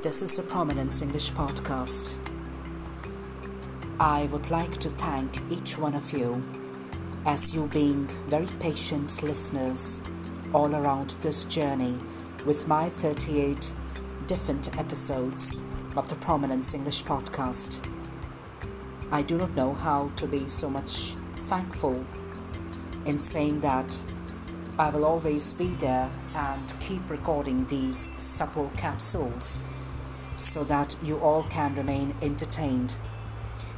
This is a Prominence English podcast. I would like to thank each one of you as you being very patient listeners all around this journey with my 38 different episodes of the Prominence English podcast. I do not know how to be so much thankful in saying that I will always be there and keep recording these supple capsules so that you all can remain entertained.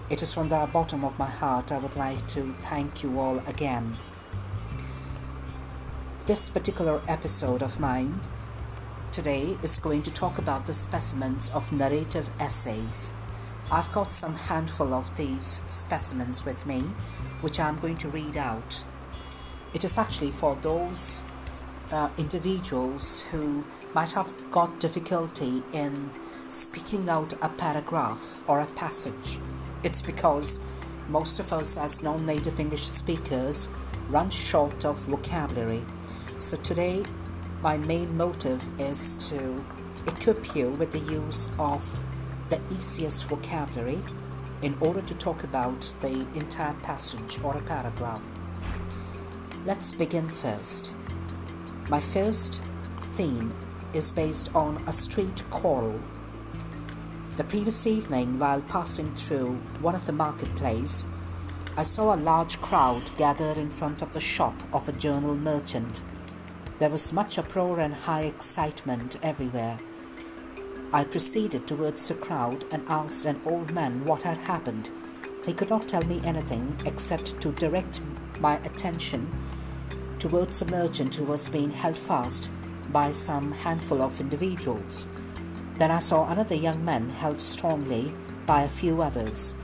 It is from the bottom of my heart I would like to thank you all again. This particular episode of mine today is going to talk about the specimens of narrative essays. I've got some handful of these specimens with me, which I'm going to read out. It is actually for those uh, individuals who might have got difficulty in speaking out a paragraph or a passage. It's because most of us, as non native English speakers, run short of vocabulary. So, today, my main motive is to equip you with the use of the easiest vocabulary in order to talk about the entire passage or a paragraph. Let's begin first. My first theme is based on a street quarrel the previous evening, while passing through one of the marketplace, I saw a large crowd gathered in front of the shop of a journal merchant. There was much uproar and high excitement everywhere. I proceeded towards the crowd and asked an old man what had happened. He could not tell me anything except to direct my attention towards a merchant who was being held fast by some handful of individuals. Then I saw another young man held strongly by a few others.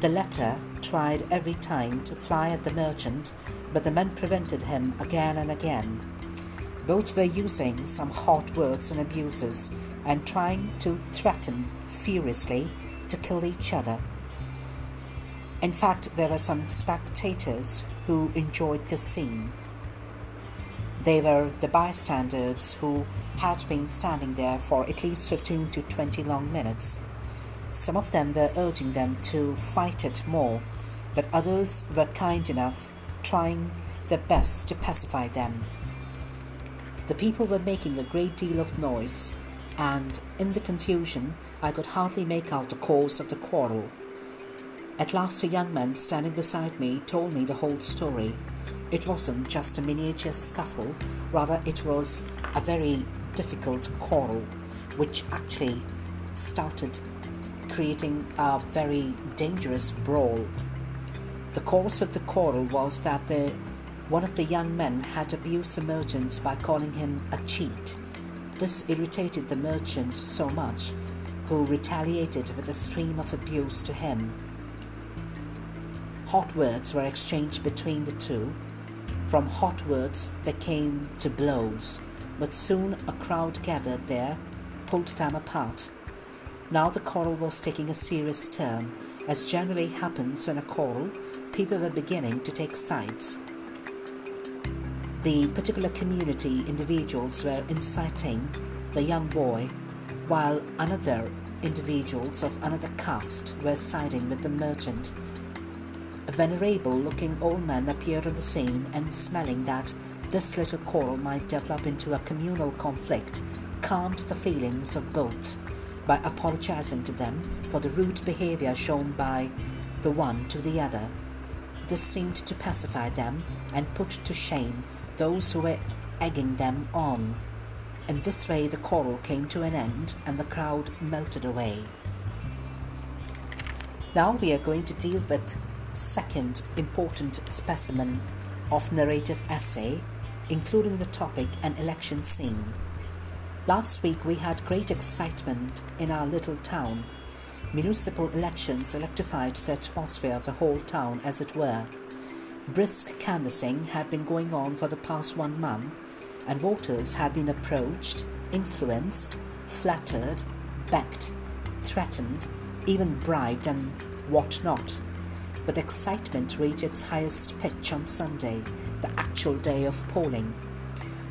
The latter tried every time to fly at the merchant, but the men prevented him again and again. Both were using some hot words and abuses and trying to threaten furiously to kill each other. In fact, there were some spectators who enjoyed the scene. They were the bystanders who had been standing there for at least 15 to 20 long minutes. Some of them were urging them to fight it more, but others were kind enough, trying their best to pacify them. The people were making a great deal of noise, and in the confusion, I could hardly make out the cause of the quarrel. At last, a young man standing beside me told me the whole story. It wasn't just a miniature scuffle, rather, it was a very difficult quarrel, which actually started creating a very dangerous brawl. The cause of the quarrel was that the, one of the young men had abused the merchant by calling him a cheat. This irritated the merchant so much, who retaliated with a stream of abuse to him. Hot words were exchanged between the two. From hot words, they came to blows but soon a crowd gathered there, pulled them apart. Now the quarrel was taking a serious turn. As generally happens in a quarrel, people were beginning to take sides. The particular community individuals were inciting the young boy, while another individuals of another caste were siding with the merchant. A venerable looking old man appeared on the scene and smelling that this little quarrel might develop into a communal conflict, calmed the feelings of both by apologizing to them for the rude behavior shown by the one to the other. This seemed to pacify them and put to shame those who were egging them on. In this way, the quarrel came to an end and the crowd melted away. Now we are going to deal with second important specimen of narrative essay including the topic and election scene. Last week we had great excitement in our little town. Municipal elections electrified the atmosphere of the whole town, as it were. Brisk canvassing had been going on for the past one month, and voters had been approached, influenced, flattered, backed, threatened, even bribed, and what not. But excitement reached its highest pitch on Sunday the actual day of polling.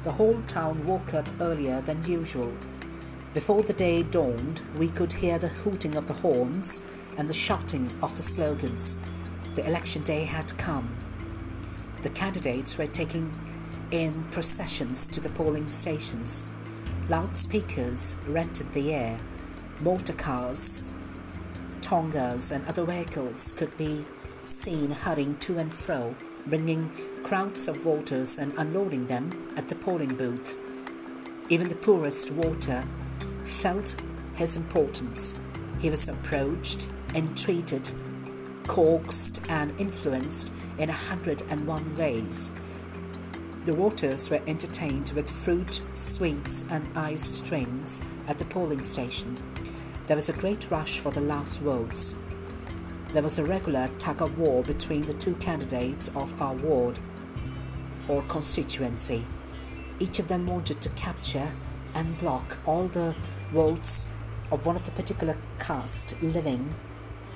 The whole town woke up earlier than usual. Before the day dawned, we could hear the hooting of the horns and the shouting of the slogans. The election day had come. The candidates were taking in processions to the polling stations. Loudspeakers rented the air. Motor cars, tongas, and other vehicles could be seen hurrying to and fro, bringing crowds of voters and unloading them at the polling booth. Even the poorest voter felt his importance. He was approached, entreated, coaxed, and influenced in a hundred and one ways. The voters were entertained with fruit, sweets, and iced drinks at the polling station. There was a great rush for the last votes. There was a regular tug of war between the two candidates of our ward or constituency. Each of them wanted to capture and block all the votes of one of the particular caste living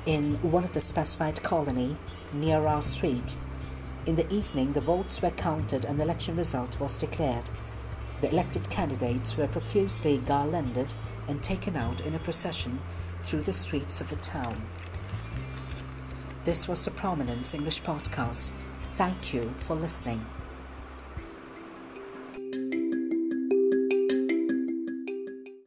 in one of the specified colony near our street. In the evening, the votes were counted and the election result was declared. The elected candidates were profusely garlanded and taken out in a procession through the streets of the town. This was the Prominence English podcast. Thank you for listening.